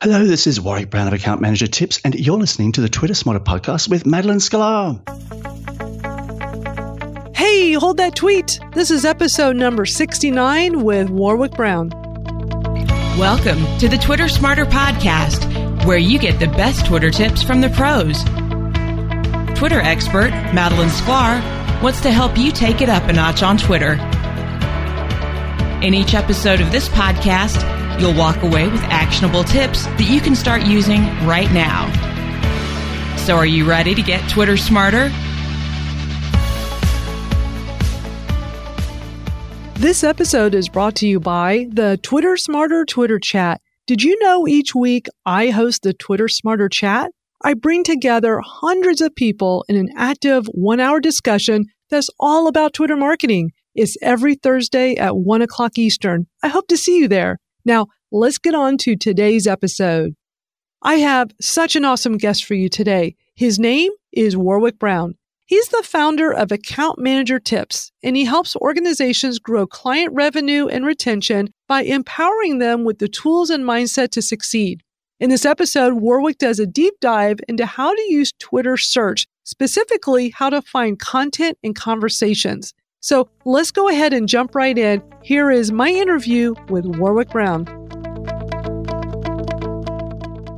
Hello, this is Warwick Brown of Account Manager Tips, and you're listening to the Twitter Smarter podcast with Madalyn Sklar. Hey, hold that tweet. This is episode number 69 with Warwick Brown. Welcome to the Twitter Smarter podcast, where you get the best Twitter tips from the pros. Twitter expert Madalyn Sklar wants to help you take it up a notch on Twitter. In each episode of this podcast, You'll walk away with actionable tips that you can start using right now. So, are you ready to get Twitter smarter? This episode is brought to you by the Twitter Smarter Twitter Chat. Did you know each week I host the Twitter Smarter Chat? I bring together hundreds of people in an active one hour discussion that's all about Twitter marketing. It's every Thursday at 1 o'clock Eastern. I hope to see you there. Now, let's get on to today's episode. I have such an awesome guest for you today. His name is Warwick Brown. He's the founder of Account Manager Tips, and he helps organizations grow client revenue and retention by empowering them with the tools and mindset to succeed. In this episode, Warwick does a deep dive into how to use Twitter search, specifically how to find content and conversations. So let's go ahead and jump right in. Here is my interview with Warwick Brown.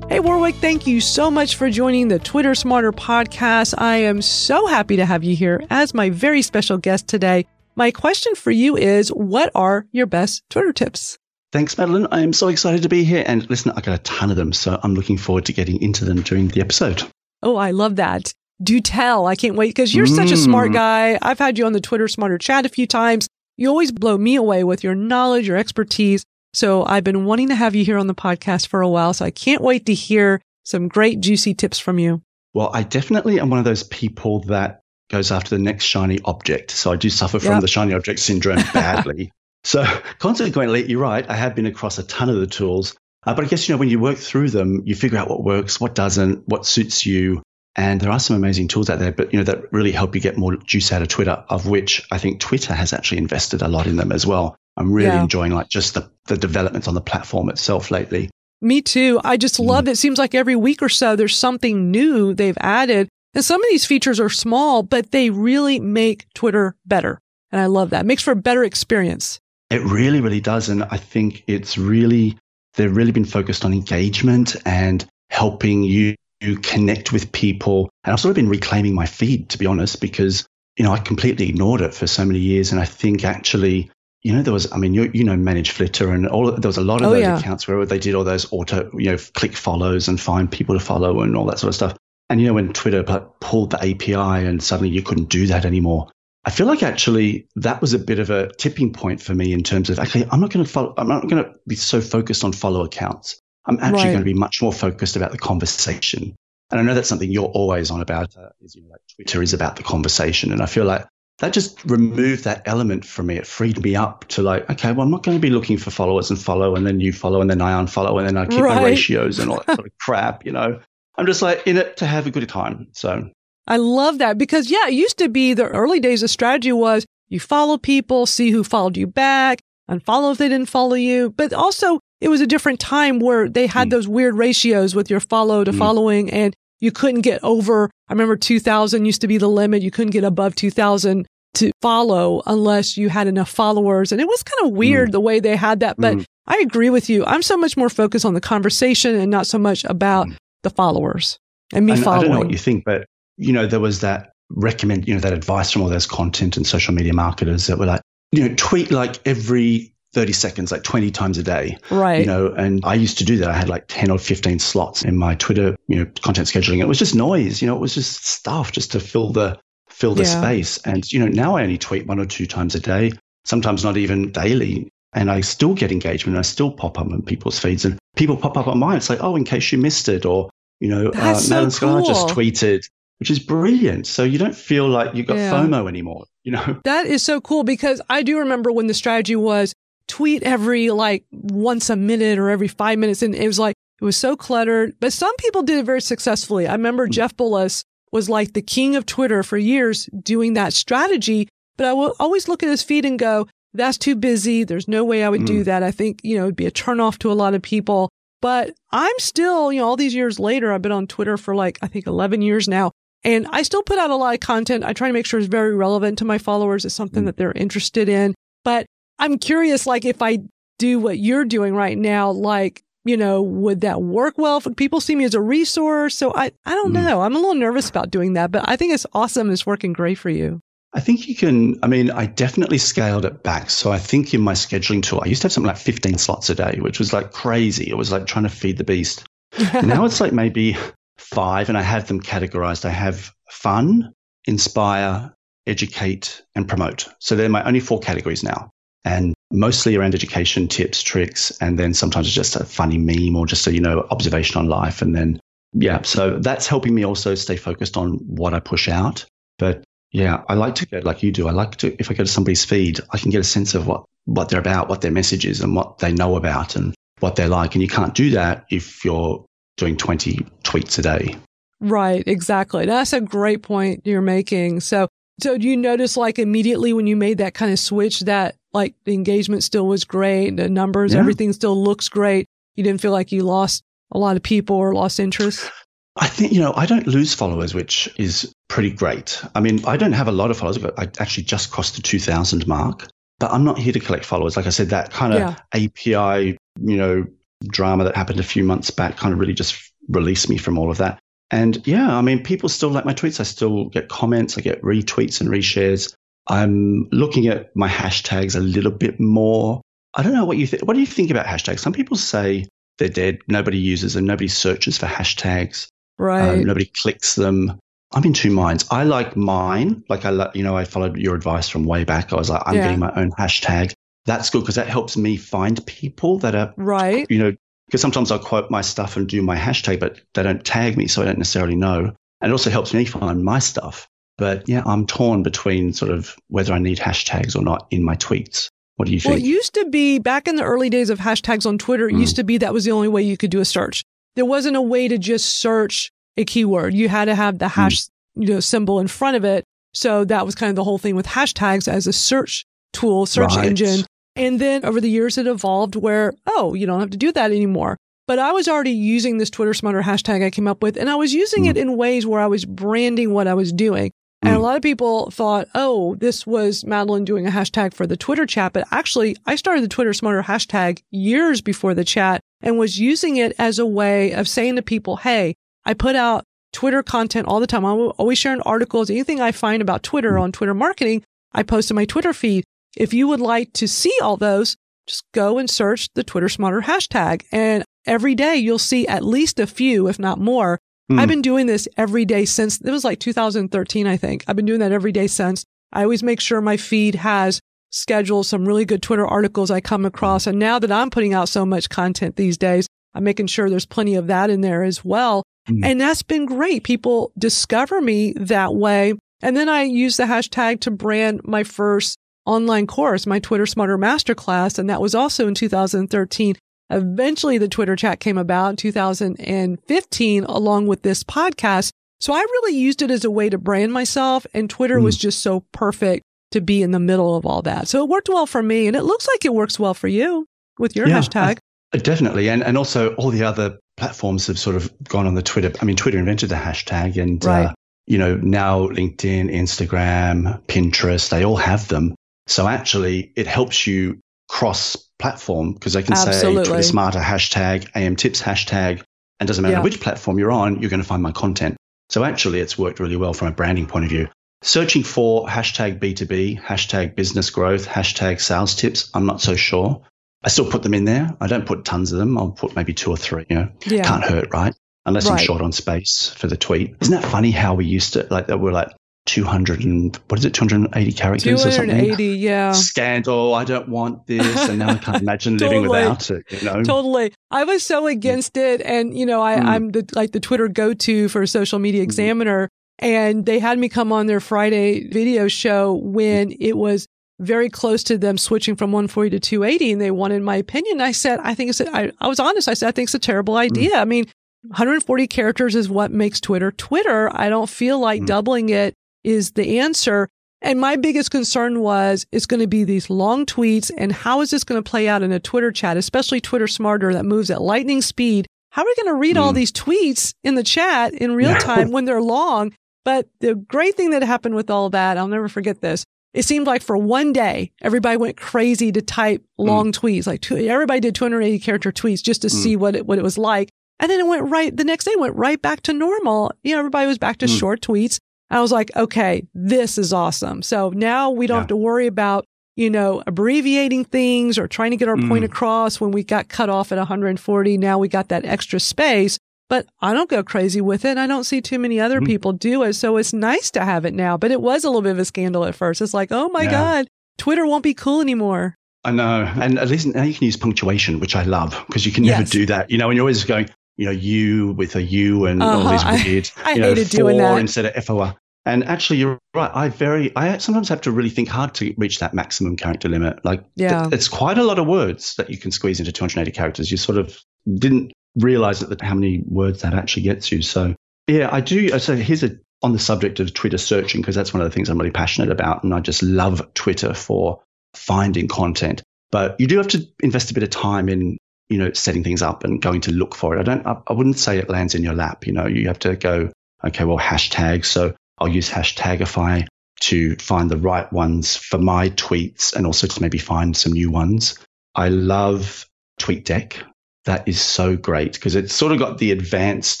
Hey, Warwick, thank you so much for joining the Twitter Smarter podcast. I am so happy to have you here as my very special guest today. My question for you is What are your best Twitter tips? Thanks, Madalyn. I'm so excited to be here. And listen, I got a ton of them, so I'm looking forward to getting into them during the episode. Oh, I love that do tell. I can't wait because you're mm. such a smart mm. guy. I've had you on the Twitter Smarter chat a few times. You always blow me away with your knowledge, your expertise. So I've been wanting to have you here on the podcast for a while. So I can't wait to hear some great juicy tips from you. Well, I definitely am one of those people that goes after the next shiny object. So I do suffer from the shiny object syndrome badly. so consequently, you're right. I have been across a ton of the tools. Uh, but I guess, you know, when you work through them, you figure out what works, what doesn't, what suits you. And there are some amazing tools out there, but you know that really help you get more juice out of Twitter, of which I think Twitter has actually invested a lot in them as well. I'm really yeah. enjoying like just the, the developments on the platform itself lately. Me too. I just love mm. it. Seems like every week or so there's something new they've added. And some of these features are small, but they really make Twitter better. And I love that. It makes for a better experience. It really, really does. And I think it's really, they've really been focused on engagement and helping you connect with people. And I've sort of been reclaiming my feed, to be honest, because, you know, I completely ignored it for so many years. And I think actually, you know, there was, I mean, you, you know, Manage Flitter and all, there was a lot of oh, those yeah. accounts where they did all those auto, you know, click follows and find people to follow and all that sort of stuff. And, you know, when Twitter pulled the API and suddenly you couldn't do that anymore, I feel like actually that was a bit of a tipping point for me in terms of actually, I'm not going to follow, I'm not going to be so focused on follow accounts. I'm actually right. going to be much more focused about the conversation. And I know that's something you're always on about. Uh, is you know, like Twitter is about the conversation, and I feel like that just removed that element from me. It freed me up to like, okay, well, I'm not going to be looking for followers and follow, and then you follow, and then I unfollow, and then I keep right. my ratios and all that sort of crap. You know, I'm just like in it to have a good time. So I love that because yeah, it used to be the early days of strategy was you follow people, see who followed you back, unfollow if they didn't follow you, but also it was a different time where they had mm. those weird ratios with your follow to mm. following and you couldn't get over. I remember 2000 used to be the limit. You couldn't get above 2000 to follow unless you had enough followers. And it was kind of weird mm. the way they had that. But mm. I agree with you. I'm so much more focused on the conversation and not so much about mm. the followers and me and following. I don't know what you think, but you know, there was that recommend, you know, that advice from all those content and social media marketers that were like, you know, tweet like every 30 seconds, like 20 times a day. Right. You know, and I used to do that. I had like 10 or 15 slots in my Twitter, you know, content scheduling. It was just noise, you know, it was just stuff just to fill the, fill the yeah. space. And, you know, now I only tweet one or two times a day, sometimes not even daily. And I still get engagement. I still pop up on people's feeds and people pop up on mine. It's like, oh, in case you missed it, or, you know, uh, so Madalyn cool. just tweeted, which is brilliant. So you don't feel like you've got yeah. FOMO anymore, you know? That is so cool because I do remember when the strategy was tweet every like once a minute or every five minutes. And it was like, it was so cluttered, but some people did it very successfully. I remember mm-hmm. Jeff Bullas was like the king of Twitter for years doing that strategy. But I will always look at his feed and go, that's too busy. There's no way I would mm. do that. I think, you know, it'd be a turnoff to a lot of people. But I'm still, you know, all these years later, I've been on Twitter for like, I think 11 years now. And I still put out a lot of content. I try to make sure it's very relevant to my followers. It's something mm. that they're interested in. But I'm curious, like, if I do what you're doing right now, like, you know, would that work well? For people see me as a resource. So I, I don't mm. know. I'm a little nervous about doing that, but I think it's awesome. It's working great for you. I think you can. I mean, I definitely scaled it back. So I think in my scheduling tool, I used to have something like 15 slots a day, which was like crazy. It was like trying to feed the beast. now it's like maybe five, and I have them categorized. I have fun, inspire, educate, and promote. So they're my only four categories now. And mostly around education, tips, tricks, and then sometimes it's just a funny meme or just a, you know, observation on life. And then, yeah, so that's helping me also stay focused on what I push out. But yeah, I like to go like you do. I like to, if I go to somebody's feed, I can get a sense of what, what they're about, what their message is, and what they know about and what they're like. And you can't do that if you're doing 20 tweets a day. Right, exactly. That's a great point you're making. So, so do you notice like immediately when you made that kind of switch that like the engagement still was great, the numbers, yeah. everything still looks great. You didn't feel like you lost a lot of people or lost interest? I think, you know, I don't lose followers, which is pretty great. I mean, I don't have a lot of followers. but I actually just crossed the 2000 mark, but I'm not here to collect followers. Like I said, that kind of yeah. API, you know, drama that happened a few months back kind of really just released me from all of that. And yeah, I mean, people still like my tweets. I still get comments, I get retweets and reshares. I'm looking at my hashtags a little bit more. I don't know what you think. What do you think about hashtags? Some people say they're dead. Nobody uses them. Nobody searches for hashtags. Right. Um, nobody clicks them. I'm in two minds. I like mine. Like I, you know, I followed your advice from way back. I was like, I'm yeah. getting my own hashtag. That's good because that helps me find people that are right. You know, because sometimes I'll quote my stuff and do my hashtag, but they don't tag me, so I don't necessarily know. And it also helps me find my stuff. But yeah, I'm torn between sort of whether I need hashtags or not in my tweets. What do you think? Well, it used to be back in the early days of hashtags on Twitter, it mm. used to be that was the only way you could do a search. There wasn't a way to just search a keyword. You had to have the hash mm. you know, symbol in front of it. So that was kind of the whole thing with hashtags as a search tool, search right. engine. And then over the years, it evolved where, oh, you don't have to do that anymore. But I was already using this Twitter Smarter hashtag I came up with, and I was using mm. it in ways where I was branding what I was doing. And a mm. lot of people thought, oh, this was Madalyn doing a hashtag for the Twitter chat. But actually, I started the Twitter Smarter hashtag years before the chat and was using it as a way of saying to people, Hey, I put out Twitter content all the time. I'm always sharing articles. Anything I find about Twitter mm. on Twitter marketing, I post in my Twitter feed. If you would like to see all those, just go and search the Twitter Smarter hashtag. And every day you'll see at least a few, if not more, Mm. I've been doing this every day since it was like 2013, I think. I've been doing that every day since. I always make sure my feed has scheduled some really good Twitter articles I come across. And now that I'm putting out so much content these days, I'm making sure there's plenty of that in there as well. Mm. And that's been great. People discover me that way. And then I use the hashtag to brand my first online course, my Twitter Smarter Masterclass. And that was also in 2013. Eventually the Twitter chat came about in 2015 along with this podcast. So I really used it as a way to brand myself and Twitter mm. was just so perfect to be in the middle of all that. So it worked well for me and it looks like it works well for you with your yeah, hashtag. I, definitely. And, and also all the other platforms have sort of gone on the Twitter. I mean, Twitter invented the hashtag and, uh, right. uh, you know, now LinkedIn, Instagram, Pinterest, they all have them. So actually it helps you cross platform because they can Absolutely. say Twitter Smarter hashtag, AM Tips hashtag, and doesn't matter yeah. which platform you're on, you're going to find my content. So actually, it's worked really well from a branding point of view. Searching for hashtag B2B, hashtag business growth, hashtag sales tips, I'm not so sure. I still put them in there. I don't put tons of them. I'll put maybe two or three. You know, yeah. can't hurt, right? Unless right. I'm short on space for the tweet. Isn't that funny how we used to like that? We're like, 200 and what is it 280 characters 280 or something yeah scandal i don't want this and now i can't imagine totally. living without it you know totally i was so against it and you know I, mm. i'm the like the twitter go-to for social media mm-hmm. examiner mm. and they had me come on their friday video show when it was very close to them switching from 140 to 280 and they wanted my opinion i said i think it's a, I, I was honest i said i think it's a terrible mm. idea mm. i mean 140 characters is what makes twitter twitter i don't feel like mm. doubling it is the answer. And my biggest concern was it's going to be these long tweets and how is this going to play out in a Twitter chat, especially Twitter Smarter that moves at lightning speed. How are we going to read mm. all these tweets in the chat in real time when they're long? But the great thing that happened with all that, I'll never forget this. It seemed like for one day, everybody went crazy to type mm. long mm. tweets. Like two, everybody did 280 character tweets just to mm. see what it, what it was like. And then it went right, the next day went right back to normal. You know, everybody was back to mm. short tweets. I was like, okay, this is awesome. So now we don't yeah. have to worry about, you know, abbreviating things or trying to get our mm. point across when we got cut off at 140. Now we got that extra space, but I don't go crazy with it. I don't see too many other mm. people do it. So it's nice to have it now, but it was a little bit of a scandal at first. It's like, oh my yeah. God, Twitter won't be cool anymore. I know. And at least now you can use punctuation, which I love because you can never do that. You know, and you're always going, you know, you with a U and uh-huh. all these weird, I, I you know, hated doing that instead of FOR. And actually, you're right. I very, I sometimes have to really think hard to reach that maximum character limit. Like, yeah. Th- it's quite a lot of words that you can squeeze into 280 characters. You sort of didn't realize that how many words that actually gets you. So, yeah, I do. So here's a on the subject of Twitter searching because that's one of the things I'm really passionate about, and I just love Twitter for finding content. But you do have to invest a bit of time in you know, setting things up and going to look for it. I don't, I, I wouldn't say it lands in your lap. You know, you have to go, okay, well, hashtag. So I'll use Hashtagify to find the right ones for my tweets and also to maybe find some new ones. I love TweetDeck. That is so great because it's sort of got the advanced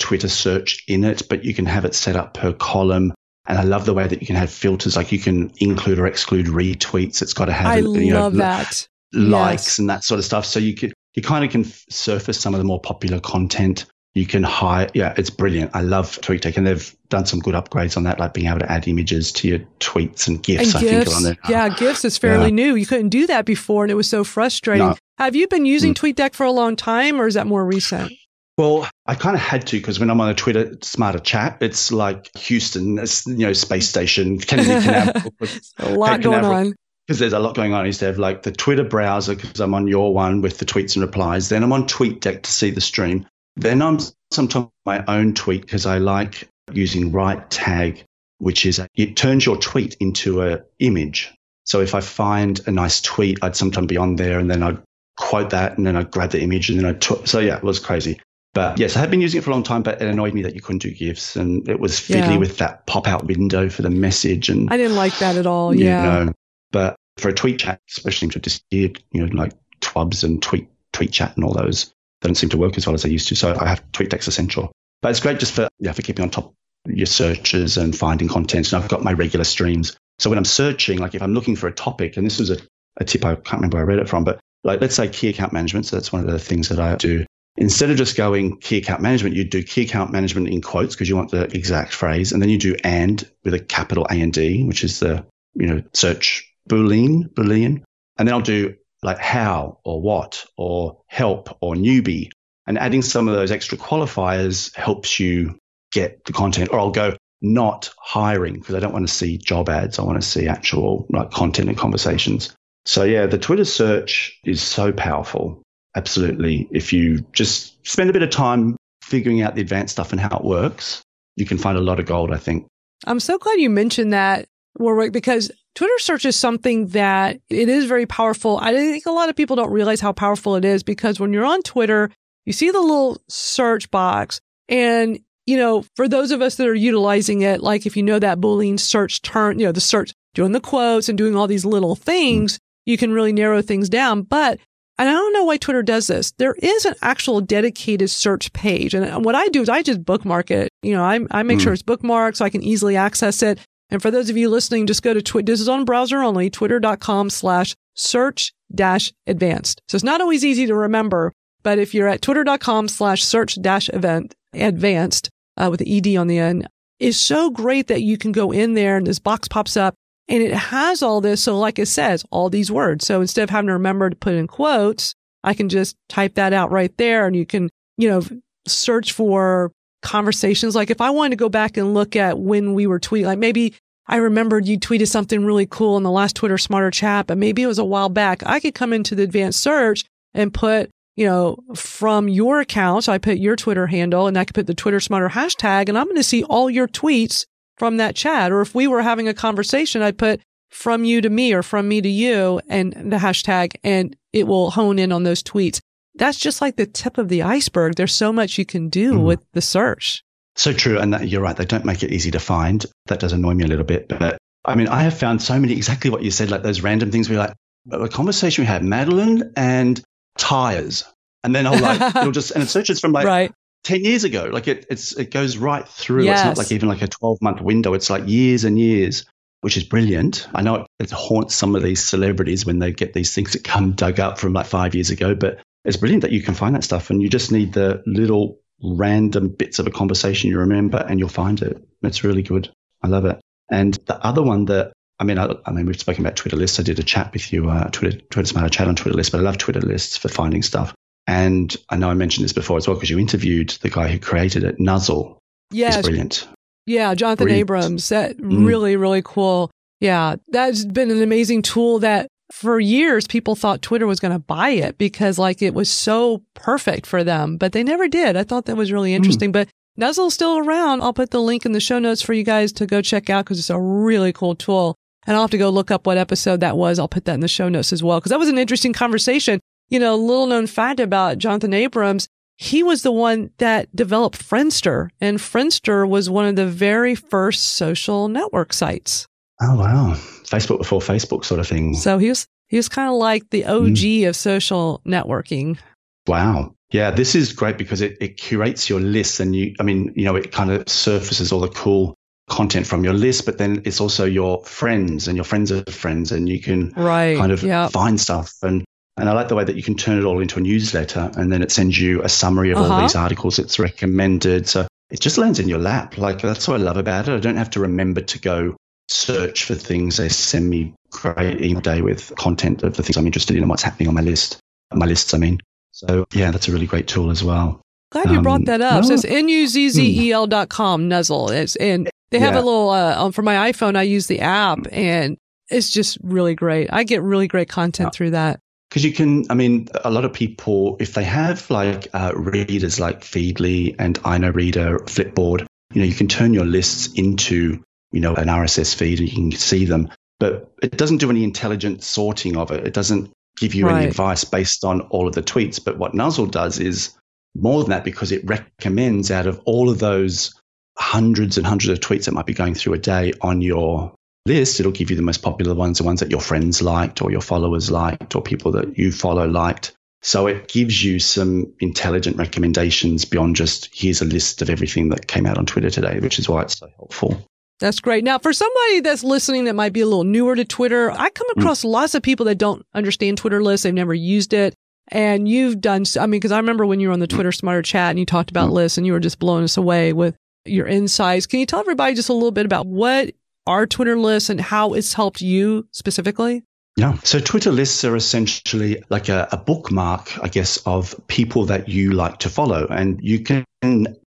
Twitter search in it, but you can have it set up per column. And I love the way that you can have filters, like you can include or exclude retweets. It's got to have, I you love that. likes yes. and that sort of stuff. So you could you kind of can surface some of the more popular content. You can hire, yeah, it's brilliant. I love TweetDeck, and they've done some good upgrades on that, like being able to add images to your tweets and GIFs. And I GIFs, think on there. Yeah, GIFs is fairly yeah. new. You couldn't do that before, and it was so frustrating. No. Have you been using mm. TweetDeck for a long time, or is that more recent? Well, I kind of had to because when I'm on a Twitter Smarter chat, it's like Houston, it's, you know, space station, Kennedy Canal. a lot going on because there's a lot going on. Is to have like the Twitter browser because I'm on your one with the tweets and replies. Then I'm on TweetDeck to see the stream. Then I'm sometimes my own tweet because I like using right tag, which is it turns your tweet into a image. So if I find a nice tweet, I'd sometimes be on there and then I'd quote that and then I'd grab the image and then I'd. Tw- so yeah, it was crazy. But yes, I have been using it for a long time, but it annoyed me that you couldn't do GIFs and it was fiddly yeah. with that pop out window for the message. And I didn't like that at all. Yeah. Know, but for a tweet chat, especially to disappeared, you know, like Twubs and tweet tweet chat and all those, they don't seem to work as well as they used to. So I have TweetDeck's essential. But it's great just for yeah, for keeping on top of your searches and finding content. And I've got my regular streams. So when I'm searching, like if I'm looking for a topic, and this was a, a tip I can't remember where I read it from, but like let's say key account management. So that's one of the things that I do. Instead of just going key account management, you do key account management in quotes because you want the exact phrase, and then you do and with a capital A and D, which is the you know search Boolean, Boolean. And then I'll do like how or what or help or newbie. And adding some of those extra qualifiers helps you get the content. Or I'll go not hiring because I don't want to see job ads. I want to see actual like content and conversations. So yeah, the Twitter search is so powerful. Absolutely. If you just spend a bit of time figuring out the advanced stuff and how it works, you can find a lot of gold, I think. I'm so glad you mentioned that, Warwick, because Twitter search is something that it is very powerful. I think a lot of people don't realize how powerful it is because when you're on Twitter, you see the little search box and you know, for those of us that are utilizing it, like if you know that Boolean search term, you know, the search, doing the quotes and doing all these little things, you can really narrow things down. But, and I don't know why Twitter does this. There is an actual dedicated search page. And what I do is I just bookmark it. You know, I, I make mm. sure it's bookmarked so I can easily access it. And for those of you listening, just go to Twitter. This is on browser only, twitter.com slash search dash advanced. So it's not always easy to remember, but if you're at twitter.com slash search dash event advanced, uh, with the ED on the end, is so great that you can go in there and this box pops up and it has all this. So like it says, all these words. So instead of having to remember to put in quotes, I can just type that out right there and you can, you know, search for conversations. Like if I wanted to go back and look at when we were tweeting, like maybe I remembered you tweeted something really cool in the last Twitter Smarter chat, but maybe it was a while back. I could come into the advanced search and put, you know, from your account. So I put your Twitter handle and I could put the Twitter Smarter hashtag and I'm going to see all your tweets from that chat. Or if we were having a conversation, I'd put from you to me or from me to you and the hashtag and it will hone in on those tweets. That's just like the tip of the iceberg. There's so much you can do mm. with the search. So true. And that, you're right. They don't make it easy to find. That does annoy me a little bit. But I mean, I have found so many, exactly what you said, like those random things we like, a conversation we had, Madalyn and tires. And then I'll like, it'll just, and it searches from like right. 10 years ago. Like it, it's, it goes right through. Yes. It's not like even like a 12 month window. It's like years and years, which is brilliant. I know it, it haunts some of these celebrities when they get these things that come dug up from like five years ago, but it's brilliant that you can find that stuff and you just need the little random bits of a conversation you remember and you'll find it. It's really good. I love it. And the other one that I mean, I, I, mean, we've spoken about Twitter lists. I did a chat with you, uh, Twitter, Twitter Smarter chat on Twitter lists, but I love Twitter lists for finding stuff. And I know I mentioned this before as well because you interviewed the guy who created it, Nuzzel. Yeah, brilliant. Yeah, Jonathan brilliant. Abrams. That mm. really, really cool. Yeah, that's been an amazing tool that for years people thought Twitter was going to buy it because like it was so perfect for them, but they never did. I thought that was really mm. interesting. Mm. But Nuzzel's still around. I'll put the link in the show notes for you guys to go check out because it's a really cool tool. And I'll have to go look up what episode that was. I'll put that in the show notes as well, because that was an interesting conversation. You know, little known fact about Jonathan Abrams, he was the one that developed Friendster, and Friendster was one of the very first social network sites. Oh wow, Facebook before Facebook sort of thing. So he was he was kind of like the OG mm. of social networking. Wow. Yeah, this is great because it, it curates your list and you, I mean, you know, it kind of surfaces all the cool content from your list, but then it's also your friends and your friends of friends, and you can right. kind of yep. find stuff. And and I like the way that you can turn it all into a newsletter, and then it sends you a summary of uh-huh. all these articles it's recommended. So it just lands in your lap. Like that's what I love about it. I don't have to remember to go search for things. They send me great email day with content of the things I'm interested in and what's happening on my list. My lists, I mean. So yeah, that's a really great tool as well. Glad you brought um, that up. Um, so it's N-U-Z-Z-E-L dot com, Nuzzel. It's, and they have yeah. a little, uh, um, for my iPhone, I use the app and it's just really great. I get really great content yeah. through that. Because you can, I mean, a lot of people, if they have like uh, readers like Feedly and Inoreader, Flipboard, you know, you can turn your lists into, you know, an RSS feed and you can see them. But it doesn't do any intelligent sorting of it. It doesn't give you right. any advice based on all of the tweets. But what Nuzzel does is more than that because it recommends out of all of those hundreds and hundreds of tweets that might be going through a day on your list, it'll give you the most popular ones, the ones that your friends liked or your followers liked or people that you follow liked. So it gives you some intelligent recommendations beyond just here's a list of everything that came out on Twitter today, which is why it's so helpful. That's great. Now, for somebody that's listening that might be a little newer to Twitter, I come mm. across mm. lots of people that don't understand Twitter lists. They've never used it. And you've done, I mean, because I remember when you were on the mm. Twitter Smarter chat and you talked about mm. lists and you were just blowing us away with your insights. Can you tell everybody just a little bit about what are Twitter lists and how it's helped you specifically? Yeah. So Twitter lists are essentially like a, a, bookmark, I guess, of people that you like to follow. And you can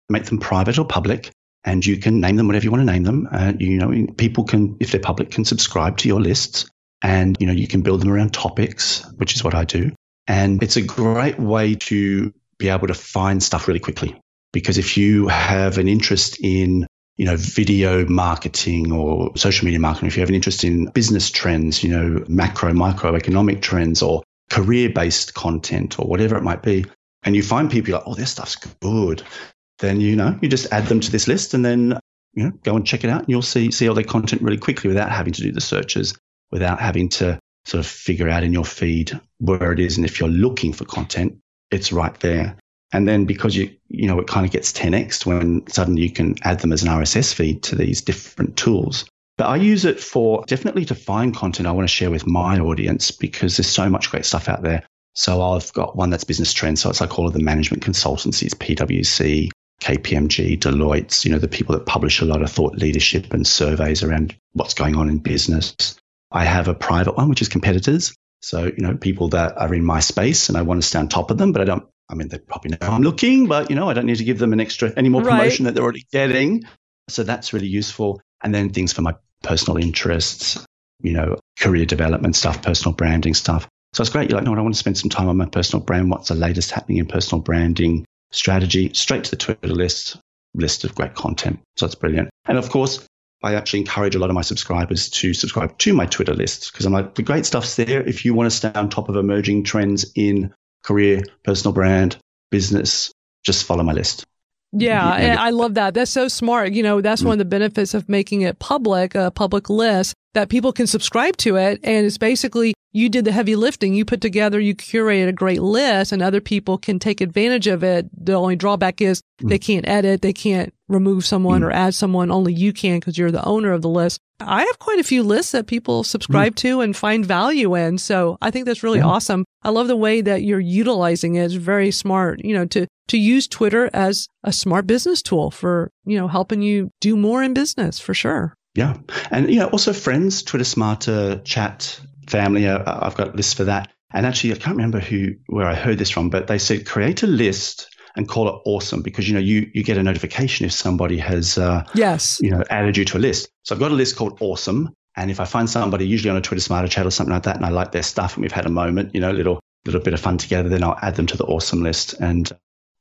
make them private or public, and you can name them whatever you want to name them. Uh, you know, people can, if they're public, can subscribe to your lists. And, you know, you can build them around topics, which is what I do. And it's a great way to be able to find stuff really quickly. Because if you have an interest in, you know, video marketing or social media marketing, if you have an interest in business trends, you know, macro, microeconomic trends or career based content or whatever it might be, and you find people like, oh, this stuff's good, then, you know, you just add them to this list and then, you know, go and check it out and you'll see, see all their content really quickly without having to do the searches, without having to sort of figure out in your feed where it is. And if you're looking for content, it's right there. And then because you, you know, it kind of gets 10x when suddenly you can add them as an RSS feed to these different tools. But I use it for definitely to find content I want to share with my audience because there's so much great stuff out there. So I've got one that's business trends. So it's like all of the management consultancies, PwC, KPMG, Deloitte, you know, the people that publish a lot of thought leadership and surveys around what's going on in business. I have a private one, which is competitors. So, you know, people that are in my space and I want to stay on top of them, but I don't I mean, they probably know I'm looking, but you know, I don't need to give them an extra any more promotion right. that they're already getting. So that's really useful. And then things for my personal interests, you know, career development stuff, personal branding stuff. So it's great. You're like, no, I want to spend some time on my personal brand. What's the latest happening in personal branding strategy? Straight to the Twitter list, list of great content. So it's brilliant. And of course, I actually encourage a lot of my subscribers to subscribe to my Twitter list because I'm like, the great stuff's there. If you want to stay on top of emerging trends in career, personal brand, business, just follow my list. Yeah, and I love that. That's so smart. You know, that's mm one of the benefits of making it public, a public list that people can subscribe to it. And it's basically you did the heavy lifting. You put together, you curated a great list and other people can take advantage of it. The only drawback is mm. they can't edit. They can't remove someone mm. or add someone. Only you can because you're the owner of the list. I have quite a few lists that people subscribe mm. to and find value in. So I think that's really yeah. awesome. I love the way that you're utilizing it. It's very smart, you know, to, to use Twitter as a smart business tool for, you know, helping you do more in business for sure. Yeah. And, you know, also friends, Twitter Smarter chat family. Uh, I've got lists for that. And actually, I can't remember who where I heard this from, but they said create a list and call it awesome because you know you you get a notification if somebody has uh, yes you know added you to a list. So I've got a list called awesome, and if I find somebody usually on a Twitter Smarter chat or something like that, and I like their stuff, and we've had a moment, you know, little little bit of fun together, then I'll add them to the awesome list and.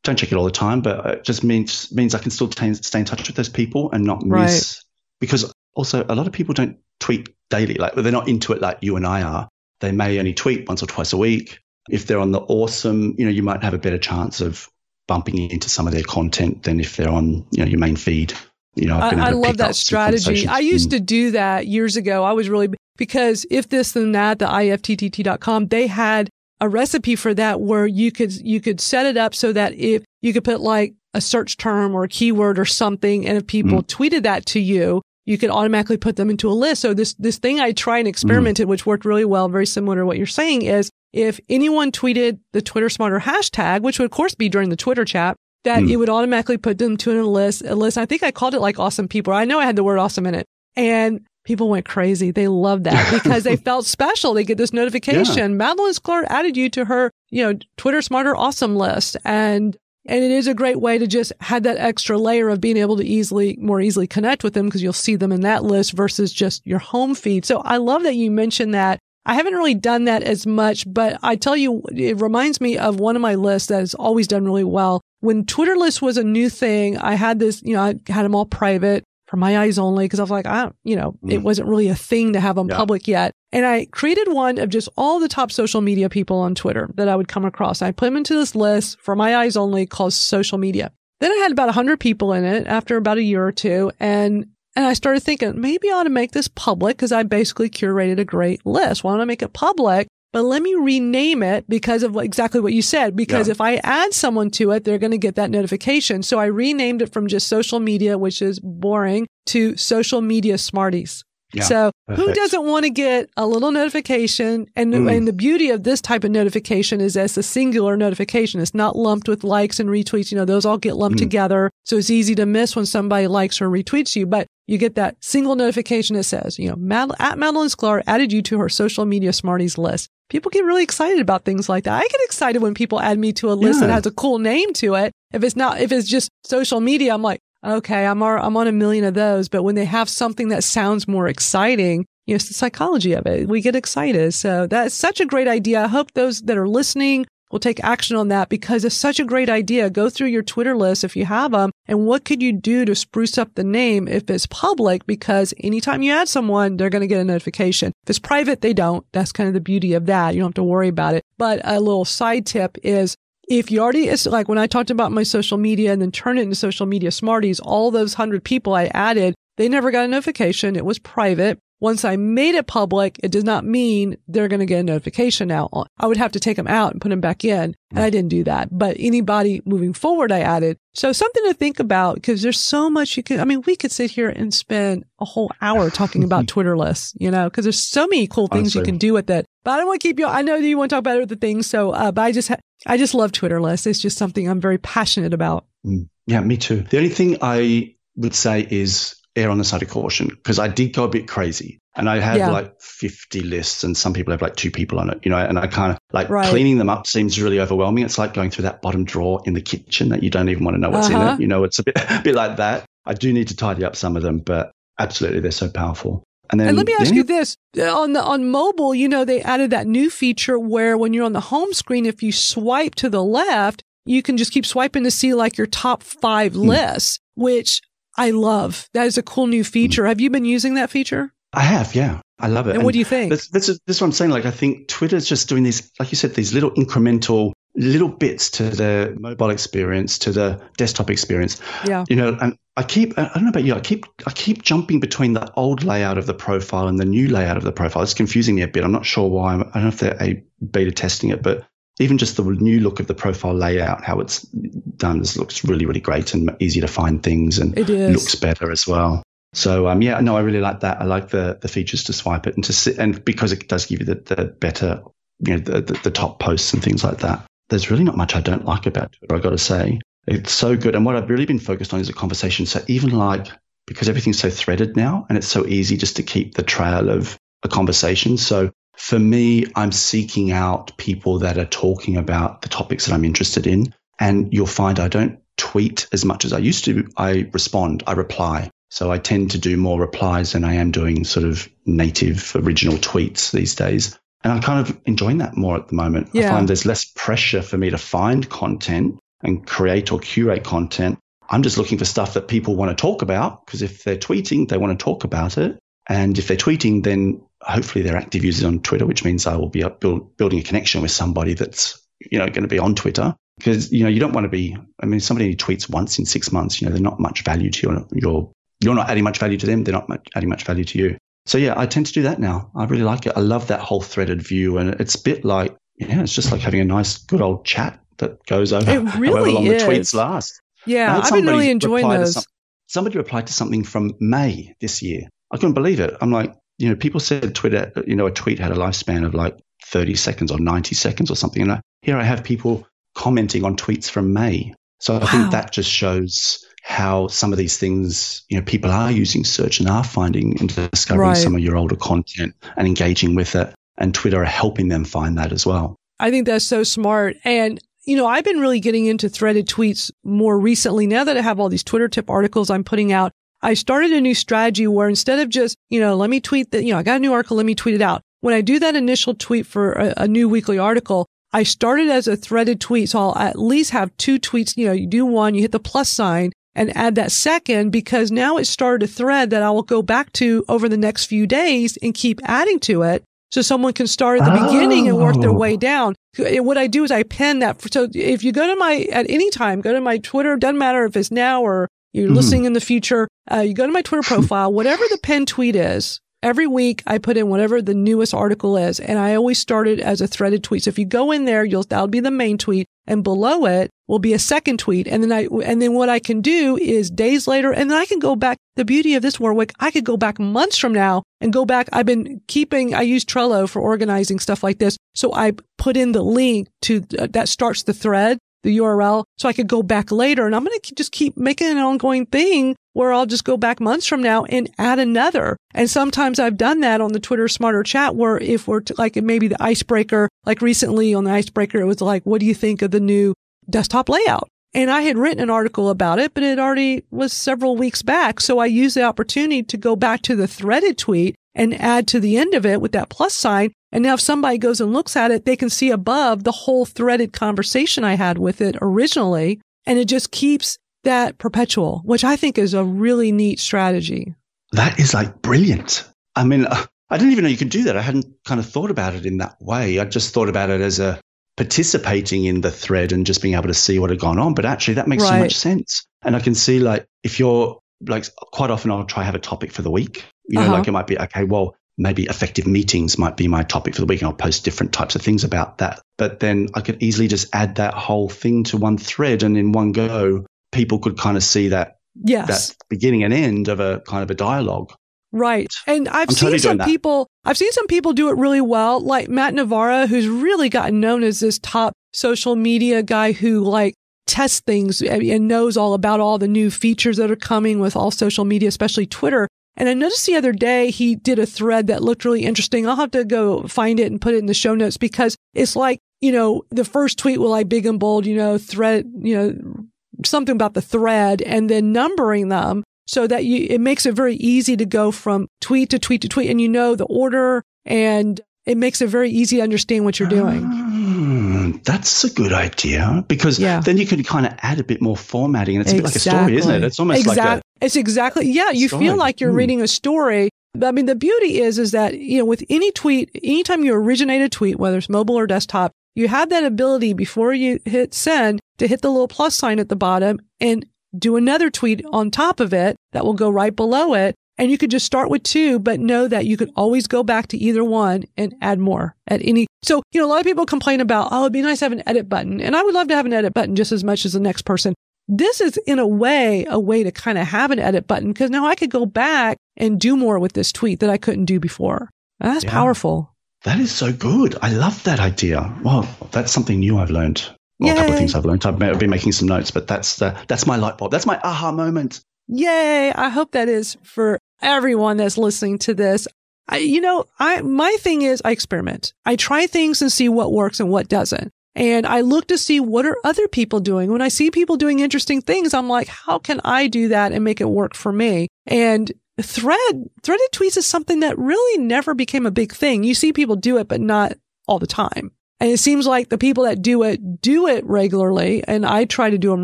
Don't check it all the time, but it just means means I can still t- stay in touch with those people and not miss. Right. Because also, a lot of people don't tweet daily. Like they're not into it like you and I are. They may only tweet once or twice a week. If they're on the awesome, you know, you might have a better chance of bumping into some of their content than if they're on, you know, your main feed. You know, I, I love that strategy. I used mm. to do that years ago. I was really because if this then that, the ifttt.com, they had a recipe for that where you could you could set it up so that if you could put like a search term or a keyword or something, and if people mm. tweeted that to you, you could automatically put them into a list. So this, this thing I tried and experimented, mm. which worked really well, very similar to what you're saying is if anyone tweeted the Twitter Smarter hashtag, which would of course be during the Twitter chat, that mm. it would automatically put them to a list, a list. I think I called it like awesome people. I know I had the word awesome in it and people went crazy. They loved that because they felt special. They get this notification. Yeah. Madalyn Sklar added you to her, you know, Twitter Smarter awesome list. And and it is a great way to just have that extra layer of being able to easily, more easily connect with them because you'll see them in that list versus just your home feed. So I love that you mentioned that. I haven't really done that as much, but I tell you, it reminds me of one of my lists that has always done really well. When Twitter list was a new thing, I had this, you know, I had them all private for my eyes only because I was like, I don't, you know, mm. it wasn't really a thing to have them yeah. public yet. And I created one of just all the top social media people on Twitter that I would come across. I put them into this list for my eyes only called social media. Then I had about 100 people in it after about a year or two. And and I started thinking maybe I ought to make this public because I basically curated a great list. Why don't I make it public? But let me rename it because of exactly what you said. Because yeah. if I add someone to it, they're going to get that notification. So I renamed it from just social media, which is boring, to social media smarties. Yeah, so perfect. who doesn't want to get a little notification? And, mm. and the beauty of this type of notification is as a singular notification. It's not lumped with likes and retweets. You know, those all get lumped mm. together. So it's easy to miss when somebody likes or retweets you, but you get that single notification that says, you know, Mad- at Madalyn Sklar added you to her social media smarties list. People get really excited about things like that. I get excited when people add me to a list yeah. that has a cool name to it. If it's not, if it's just social media, I'm like, okay, I'm, I'm on a million of those. But when they have something that sounds more exciting, you know, it's the psychology of it. We get excited. So that's such a great idea. I hope those that are listening will take action on that because it's such a great idea. Go through your Twitter list if you have them and what could you do to spruce up the name if it's public? Because anytime you add someone, they're going to get a notification. If it's private, they don't. That's kind of the beauty of that. You don't have to worry about it. But a little side tip is if you already, it's like when I talked about my social media and then turn it into social media smarties, all those hundred people I added, they never got a notification. It was private. Once I made it public, it does not mean they're going to get a notification now. I would have to take them out and put them back in. And I didn't do that. But anybody moving forward, I added. So something to think about because there's so much you can, I mean, we could sit here and spend a whole hour talking about Twitter lists, you know, because there's so many cool things Honestly. you can do with it. But I don't want to keep you, I know that you want to talk about other things. So, uh, but I just, ha- I just love Twitter lists. It's just something I'm very passionate about. Mm. Yeah, me too. The only thing I would say is err on the side of caution because I did go a bit crazy and I had yeah. like 50 lists and some people have like two people on it, you know, and I kind of like right. cleaning them up seems really overwhelming. It's like going through that bottom drawer in the kitchen that you don't even want to know what's uh-huh. in it. Uh-huh. You know, it's a bit, a bit like that. I do need to tidy up some of them, but absolutely they're so powerful. And, then, and let me ask you this on the, on mobile, you know, they added that new feature where when you're on the home screen, if you swipe to the left, you can just keep swiping to see like your top five hmm. lists, which I love. That is a cool new feature. Have you been using that feature? I have, yeah. I love it. And, and what do you think? That's, that's, that's what I'm saying. Like, I think Twitter's just doing these, like you said, these little incremental little bits to the mobile experience, to the desktop experience. Yeah. You know, and I keep, I don't know about you, I keep, I keep jumping between the old layout of the profile and the new layout of the profile. It's confusing me a bit. I'm not sure why. I don't know if they're a beta testing it, but even just the new look of the profile layout, how it's done, this looks really, really great and easy to find things and it is. looks better as well. So um, yeah, no, I really like that. I like the the features to swipe it and to sit, and because it does give you the, the better, you know, the, the, the top posts and things like that. There's really not much I don't like about Twitter. I've got to say, it's so good. And what I've really been focused on is a conversation. So even like because everything's so threaded now, and it's so easy just to keep the trail of a conversation. So for me, I'm seeking out people that are talking about the topics that I'm interested in. And you'll find I don't tweet as much as I used to. I respond, I reply. So I tend to do more replies than I am doing sort of native original tweets these days. And I'm kind of enjoying that more at the moment. Yeah. I find there's less pressure for me to find content and create or curate content. I'm just looking for stuff that people want to talk about because if they're tweeting, they want to talk about it. And if they're tweeting, then hopefully they're active users on Twitter, which means I will be build, building a connection with somebody that's you know going to be on Twitter because you know you don't want to be. I mean, somebody who tweets once in six months, you know, they're not much value to your your you're not adding much value to them. They're not much, adding much value to you. So yeah, I tend to do that now. I really like it. I love that whole threaded view, and it's a bit like yeah, it's just like having a nice, good old chat that goes over It really however long is. the tweets last. Yeah, I've been really enjoying those. some- somebody replied to something from May this year. I couldn't believe it. I'm like, you know, people said Twitter, you know, a tweet had a lifespan of like 30 seconds or 90 seconds or something. And I, here I have people commenting on tweets from May. So I Wow. think that just shows how some of these things, you know, people are using search and are finding and discovering Right. some of your older content and engaging with it. And Twitter are helping them find that as well. I think that's so smart. And, you know, I've been really getting into threaded tweets more recently. Now that I have all these Twitter tip articles I'm putting out, I started a new strategy where instead of just, you know, let me tweet that, you know, I got a new article, let me tweet it out. When I do that initial tweet for a, a new weekly article, I started as a threaded tweet. So I'll at least have two tweets. You know, you do one, you hit the plus sign and add that second because now it started a thread that I will go back to over the next few days and keep adding to it. So someone can start at the beginning and work their Oh. way down. And what I do is I pin that. So if you go to my, at any time, go to my Twitter, doesn't matter if it's now or you're Mhm. listening in the future, uh, you go to my Twitter profile, whatever the pinned tweet is, every week I put in whatever the newest article is. And I always start it as a threaded tweet. So if you go in there, you'll, that'll be the main tweet and below it will be a second tweet. And then I, and then what I can do is days later, and then I can go back. The beauty of this Warwick, I could go back months from now and go back. I've been keeping, I use Trello for organizing stuff like this. So I put in the link to uh, that starts the thread, the URL. So I could go back later and I'm going to just keep making an ongoing thing where I'll just go back months from now and add another. And sometimes I've done that on the Twitter Smarter chat where if we're t- like maybe the icebreaker, like recently on the icebreaker, it was like, what do you think of the new desktop layout? And I had written an article about it, but it already was several weeks back. So I used the opportunity to go back to the threaded tweet and add to the end of it with that plus sign. And now if somebody goes and looks at it, they can see above the whole threaded conversation I had with it originally. And it just keeps that perpetual, which I think is a really neat strategy. That is like brilliant. I mean, uh, I didn't even know you could do that. I hadn't kind of thought about it in that way. I just thought about it as a participating in the thread and just being able to see what had gone on. But actually, that makes so much sense. And I can see, like, if you're like, quite often I'll try have a topic for the week. You know, Uh-huh. like it might be, okay, well, maybe effective meetings might be my topic for the week and I'll post different types of things about that. But then I could easily just add that whole thing to one thread and in one go, people could kind of see that Yes. that beginning and end of a kind of a dialogue. Right. And I've I'm seen totally some people, I've seen some people do it really well, like Matt Navarra, who's really gotten known as this top social media guy who like tests things and knows all about all the new features that are coming with all social media, especially Twitter. And I noticed the other day he did a thread that looked really interesting. I'll have to go find it and put it in the show notes because it's like, you know, the first tweet will like big and bold, you know, thread, you know, something about the thread and then numbering them so that you, it makes it very easy to go from tweet to tweet to tweet and you know the order and it makes it very easy to understand what you're doing. Ah, that's a good idea because Yeah. then you can kind of add a bit more formatting and it's a bit like a story, isn't it? Exactly. It's almost like Exact- It's exactly, yeah, you Story. feel like you're Mm. reading a story. I mean, the beauty is, is that, you know, with any tweet, anytime you originate a tweet, whether it's mobile or desktop, you have that ability before you hit send to hit the little plus sign at the bottom and do another tweet on top of it that will go right below it. And you could just start with two, but know that you could always go back to either one and add more at any. So, you know, a lot of people complain about, oh, it'd be nice to have an edit button. And I would love to have an edit button just as much as the next person. This is in a way, a way to kind of have an edit button because now I could go back and do more with this tweet that I couldn't do before. And that's Yeah. powerful. That is so good. I love that idea. Well, that's something new I've learned. Well, a couple of things I've learned. I've been making some notes, but that's the that's my light bulb. That's my aha moment. Yay. I hope that is for everyone that's listening to this. I, you know, I, my thing is I experiment. I try things and see what works and what doesn't. And I look to see what are other people doing. When I see people doing interesting things, I'm like, how can I do that and make it work for me? And thread, threaded tweets is something that really never became a big thing. You see people do it, but not all the time. And it seems like the people that do it do it regularly. And I try to do them